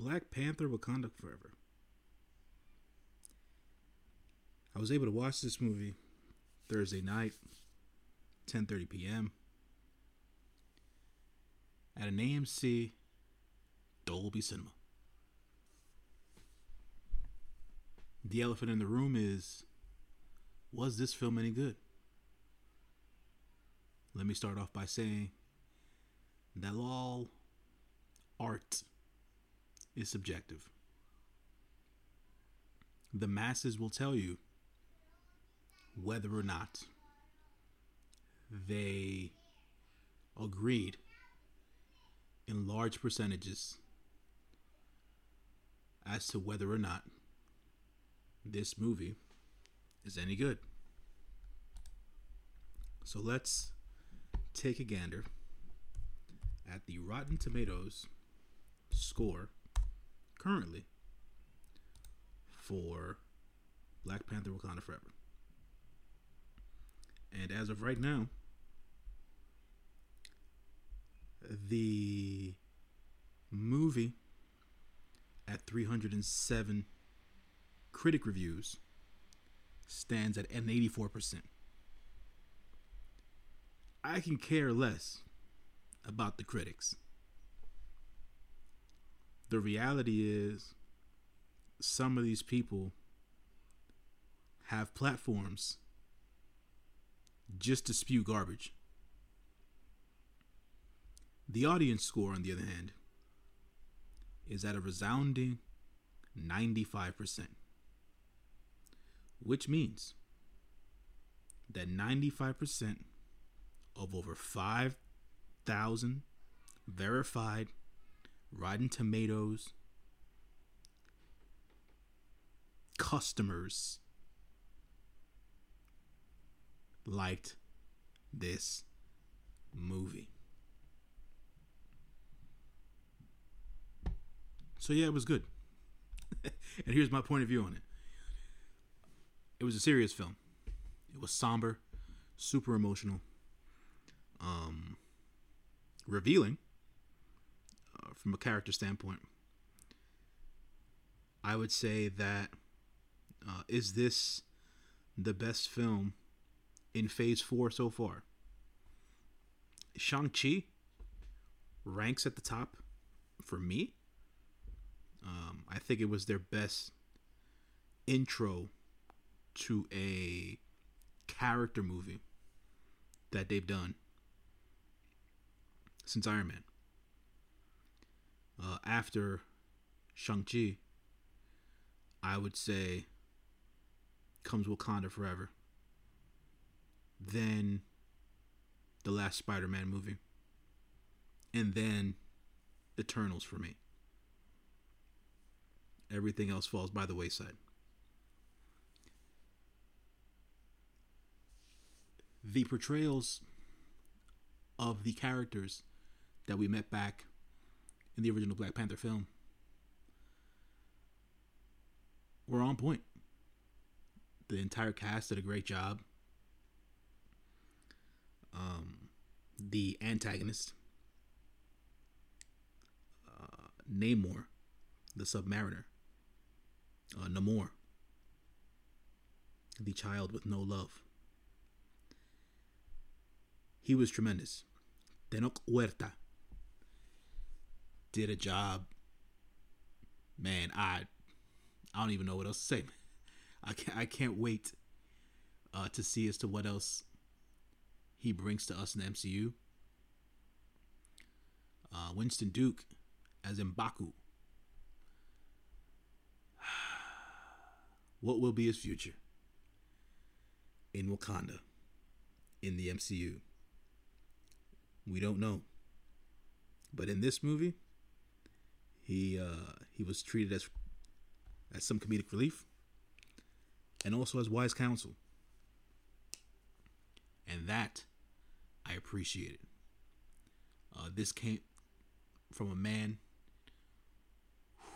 Black Panther Wakanda Forever. I was able to watch this movie Thursday night, 10:30 p.m. at an AMC Dolby Cinema. The elephant in the room is was this film any good? Let me start off by saying that all art is subjective. The masses will tell you whether or not they agreed in large percentages as to whether or not this movie is any good. So let's take a gander at the Rotten Tomatoes score currently for Black Panther Wakanda Forever. And as of right now, the movie at 307 critic reviews stands at an 84%. I can care less about the critics. The reality is, some of these people have platforms just to spew garbage. The audience score, on the other hand, is at a resounding 95%, which means that 95% of over 5,000 verified Rotten Tomatoes customers liked this movie. So yeah, it was good. and here's my point of view on it. It was a serious film. It was somber, super emotional, um, revealing from a character standpoint. I would say that uh, is this the best film in Phase Four so far? Shang Chi ranks at the top for me. Um, I think it was their best intro to a character movie that they've done since Iron Man. After Shang-Chi, I would say comes Wakanda Forever. Then the last Spider-Man movie. And then Eternals for me. Everything else falls by the wayside. The portrayals of the characters that we met back in the original Black Panther film We're on point. The entire cast did a great job. Um, the antagonist, uh, Namor, the Submariner, uh, Namor, the child with no love. He was tremendous. Tenoch Huerta did a job. Man, I I don't even know what else to say. I can't I can't wait uh, to see as to what else he brings to us in the MCU. Uh, Winston Duke as M'Baku. What will be his future in Wakanda in the MCU? We don't know. But in this movie, he uh, he was treated as as some comedic relief and also as wise counsel. And that I appreciated. Uh, this came from a man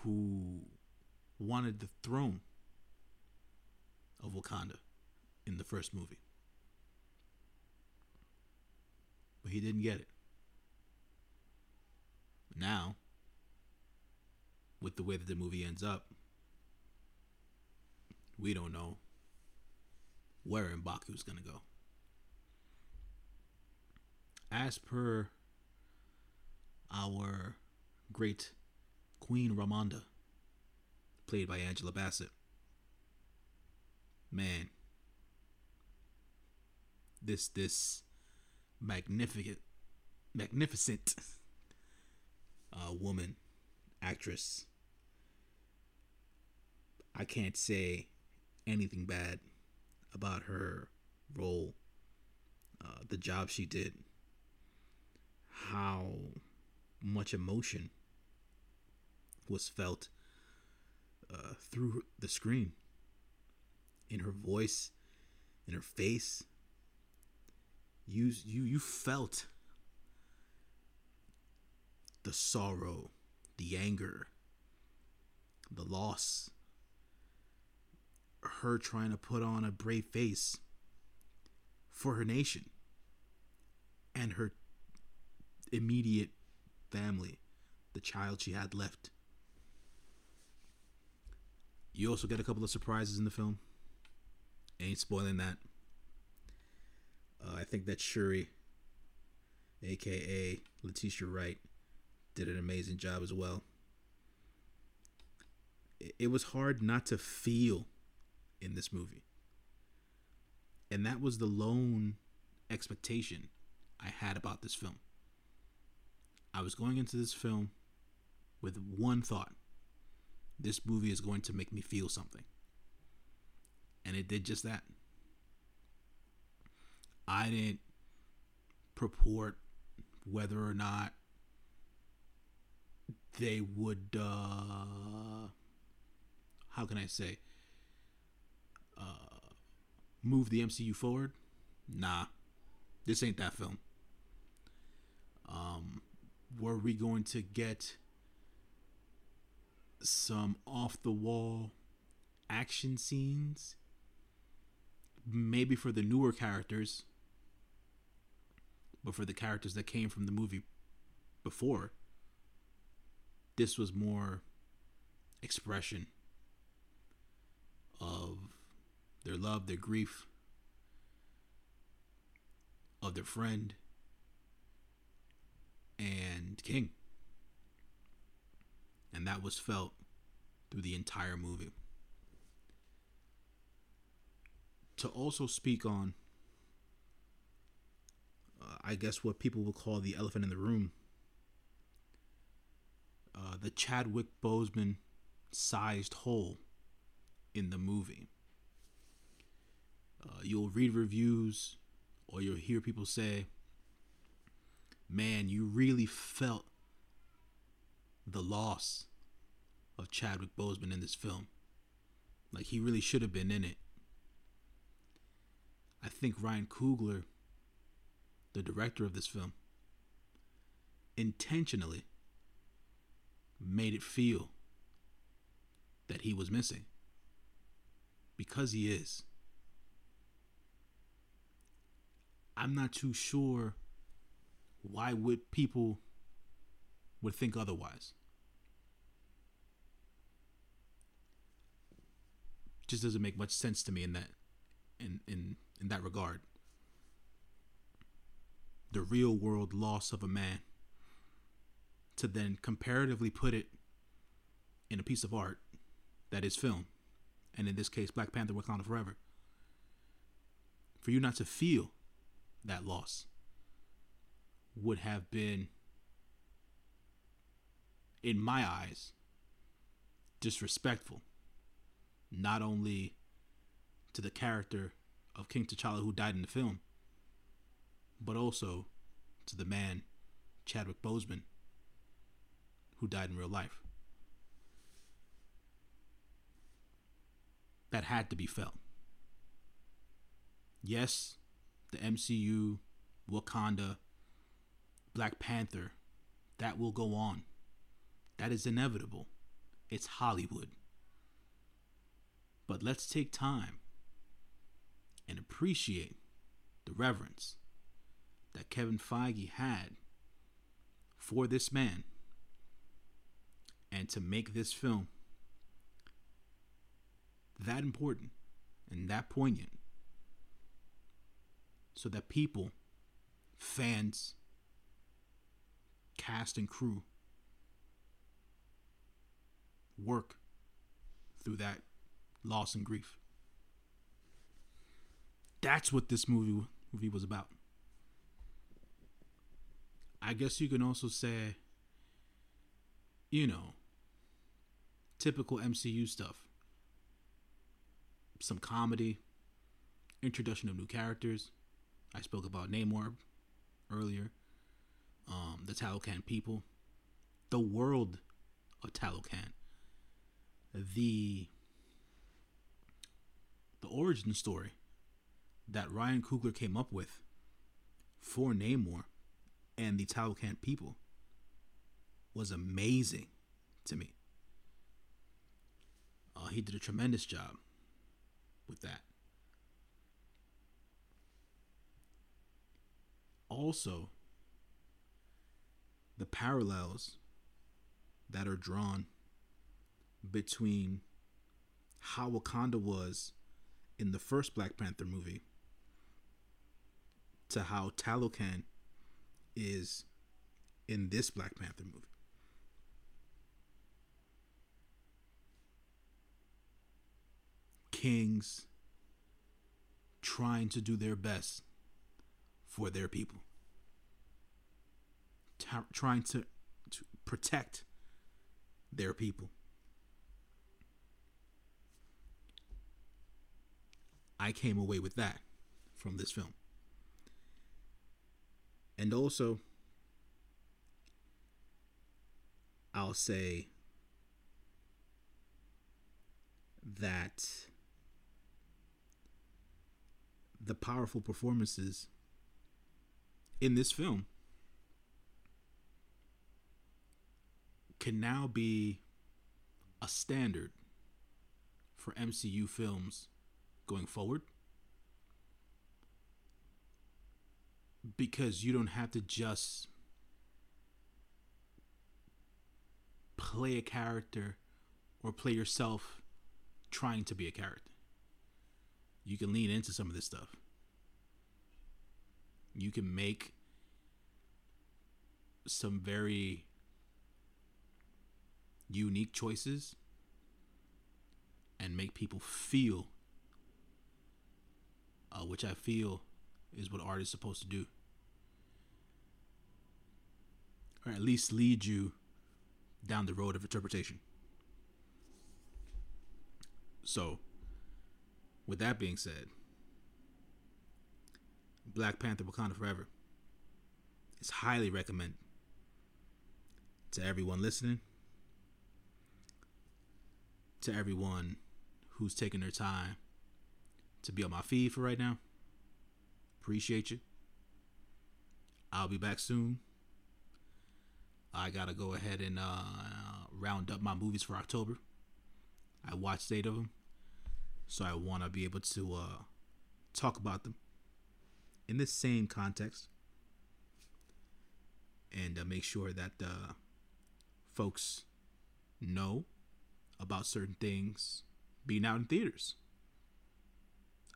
who wanted the throne of Wakanda in the first movie. But he didn't get it. Now, with the way that the movie ends up, we don't know where M'Baku's gonna go. As per our great Queen Ramonda, played by Angela Bassett. Man, this this magnificent magnificent uh, woman actress. I can't say anything bad about her role, uh, the job she did, how much emotion was felt uh, through the screen, in her voice, in her face. You you you felt the sorrow, the anger, the loss. Her trying to put on a brave face for her nation and her immediate family, the child she had left. You also get a couple of surprises in the film. Ain't spoiling that. Uh, I think that Shuri, aka Letitia Wright, did an amazing job as well. It, it was hard not to feel in this movie. And that was the lone expectation I had about this film. I was going into this film with one thought this movie is going to make me feel something. And it did just that. I didn't purport whether or not they would uh how can I say move the MCU forward. Nah. This ain't that film. Um were we going to get some off the wall action scenes. Maybe for the newer characters, but for the characters that came from the movie before, this was more expression of their love, their grief, of their friend, and King and that was felt through the entire movie. To also speak on, uh, I guess, what people would call the elephant in the room, uh, the Chadwick Boseman sized hole in the movie. Uh, you'll read reviews or you'll hear people say, man, you really felt the loss of Chadwick Boseman in this film. Like he really should have been in it. I think Ryan Coogler, the director of this film, intentionally made it feel that he was missing. Because he is. I'm not too sure why would people would think otherwise. Just doesn't make much sense to me in that in in in that regard. The real world loss of a man to then comparatively put it in a piece of art that is film, and in this case, Black Panther Wakanda Forever. For you not to feel that loss would have been in my eyes, disrespectful. Not only to the character of King T'Challa who died in the film, but also to the man, Chadwick Boseman, who died in real life. That had to be felt. Yes, the MCU, Wakanda, Black Panther, that will go on. That is inevitable. It's Hollywood. But let's take time and appreciate the reverence that Kevin Feige had for this man and And to make this film that important and that poignant so that people, fans, cast, and crew work through that loss and grief. That's what this movie movie was about. I guess you can also say, you know, typical MCU stuff. Some comedy, introduction of new characters. I spoke about Namor earlier. Um, the Talokan people, the world of Talokan, the the origin story that Ryan Coogler came up with for Namor and the Talokan people was amazing to me. Uh, he did a tremendous job with that. Also, the parallels that are drawn between how Wakanda was in the first Black Panther movie to how Talokan is in this Black Panther movie. Kings trying to do their best for their people, T- trying to, to protect their people. I came away with that from this film. And also, I'll say that the powerful performances in this film can now be a standard for MCU films going forward. because you don't have to just play a character or play yourself trying to be a character. You can lean into some of this stuff. You can make some very unique choices and make people feel, uh, which I feel is what art is supposed to do. Or at least lead you down the road of interpretation. So, with that being said, Black Panther Wakanda Forever is highly recommended to everyone listening, to everyone who's taking their time to be on my feed for right now. Appreciate you. I'll be back soon. I gotta go ahead and uh, round up my movies for October. I watched eight of them, so I want to be able to uh, talk about them in this same context and uh, make sure that uh, folks know about certain things being out in theaters.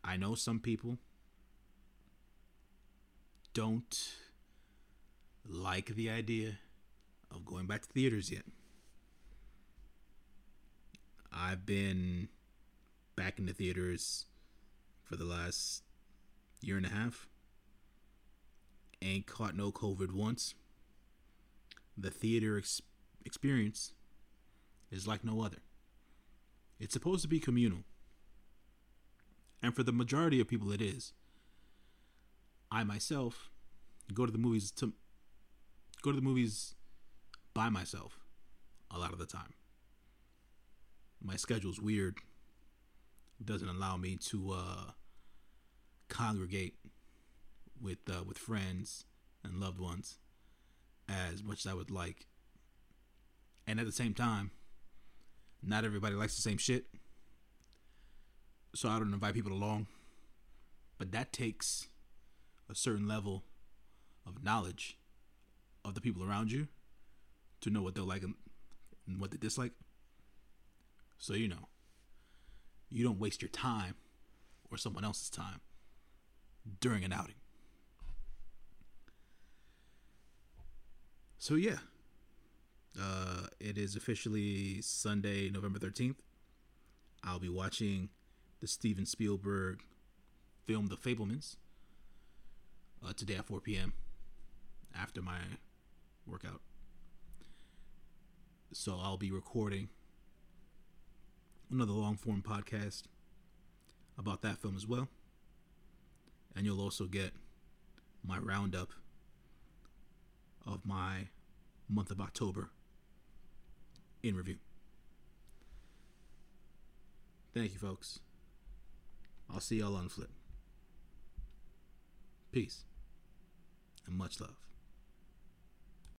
I know some people don't like the idea of going back to theaters yet. I've been back in the theaters for the last year and a half. Ain't caught no COVID once. The theater ex- experience is like no other. It's supposed to be communal. And for the majority of people, it is. I myself go to the movies to go to the movies by myself a lot of the time. My schedule's weird. It doesn't allow me to uh, congregate with uh, with friends and loved ones as much as I would like. And at the same time, not everybody likes the same shit. So I don't invite people along. But that takes a certain level of knowledge of the people around you to know what they'll like and and what they dislike. So you know, you don't waste your time or someone else's time during an outing. So yeah, uh, it is officially Sunday, November thirteenth. I'll be watching the Steven Spielberg film The Fabelmans uh, today at 4 p.m. after my workout. So I'll be recording another long form podcast about that film as well. And you'll also get my roundup of my month of October in review. Thank you, folks. I'll see y'all on flip. Peace and much love.